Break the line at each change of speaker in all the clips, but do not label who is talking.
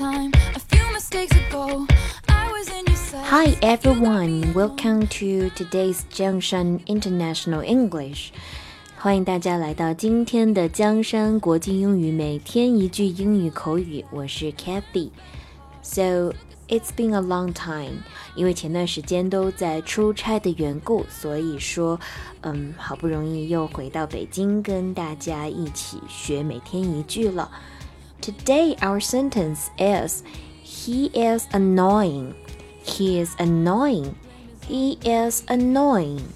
Hi everyone, welcome to today's Jiangshan International English. 欢迎大家来到今天的江山国际英语每天一句英语口语，我是 Cathy。So it's been a long time，因为前段时间都在出差的缘故，所以说，嗯，好不容易又回到北京跟大家一起学每天一句了。Today our sentence is He is annoying. He is annoying. He is annoying.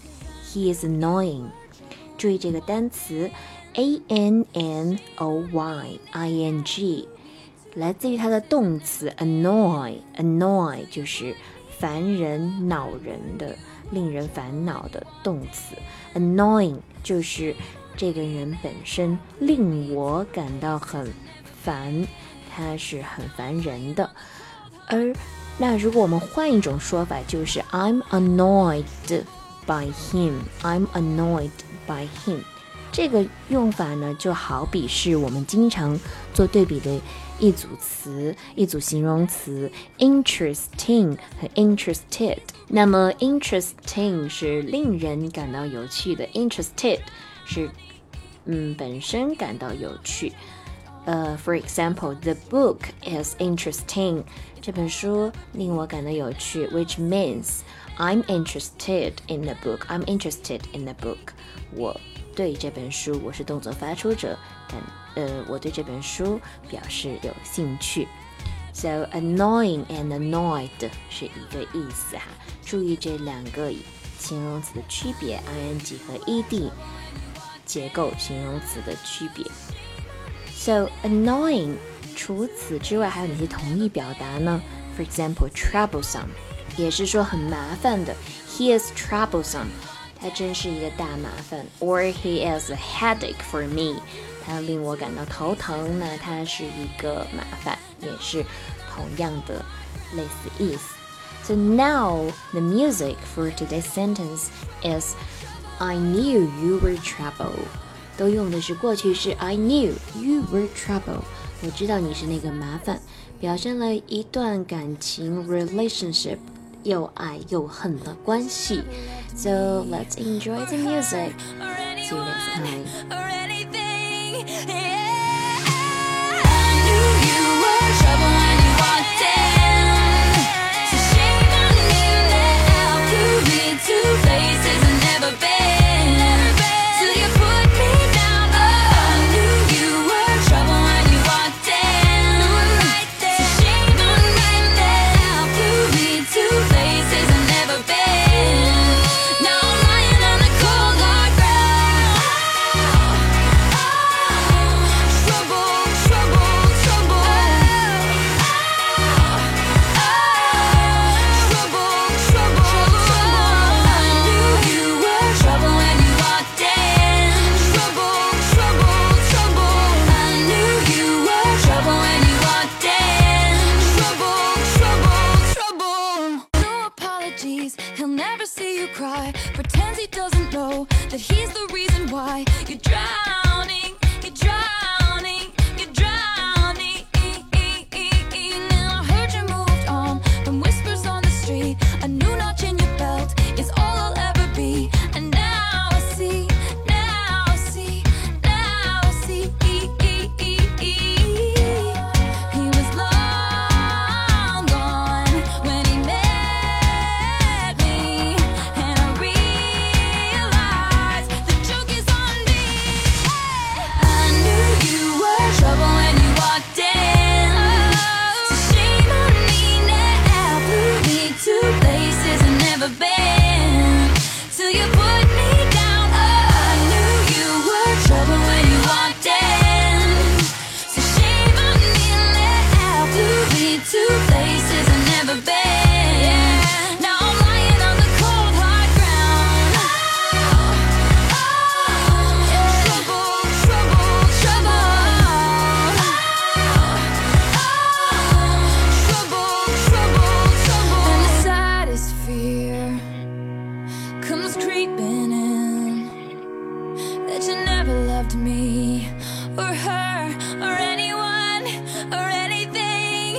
He is annoying. 注意这个单词 a n n o y i n g 来自于它的动词 annoy，annoy 就是烦人、恼人的、令人烦恼的动词。annoying 就是这个人本身令我感到很 烦，他是很烦人的。而那如果我们换一种说法，就是 I'm annoyed by him. I'm annoyed by him. 这个用法呢，就好比是我们经常做对比的一组词、一组形容词，interesting 和 interested。那么 interesting 是令人感到有趣的，interested 是嗯本身感到有趣。呃、uh,，for example, the book is interesting. 这本书令我感到有趣，which means I'm interested in the book. I'm interested in the book. 我对这本书，我是动作发出者，但呃，我对这本书表示有兴趣。So annoying and annoyed 是一个意思哈，注意这两个形容词的区别，ing 和 ed 结构形容词的区别。 So annoying 除此之外还有哪些同义表达呢？For example, troublesome 也是说很麻烦的，He is troublesome。他真是一个大麻烦，or he is a headache for me，他令我感到头疼，那他是一个麻烦，也是同样的类似意思。So now the music for today's sentence is I knew you were trouble， 都用的是过去式 I knew you were trouble，我知道你是那个麻烦，表现了一段感情 relationship 又爱又恨的关系。So let's enjoy the music. See you next time.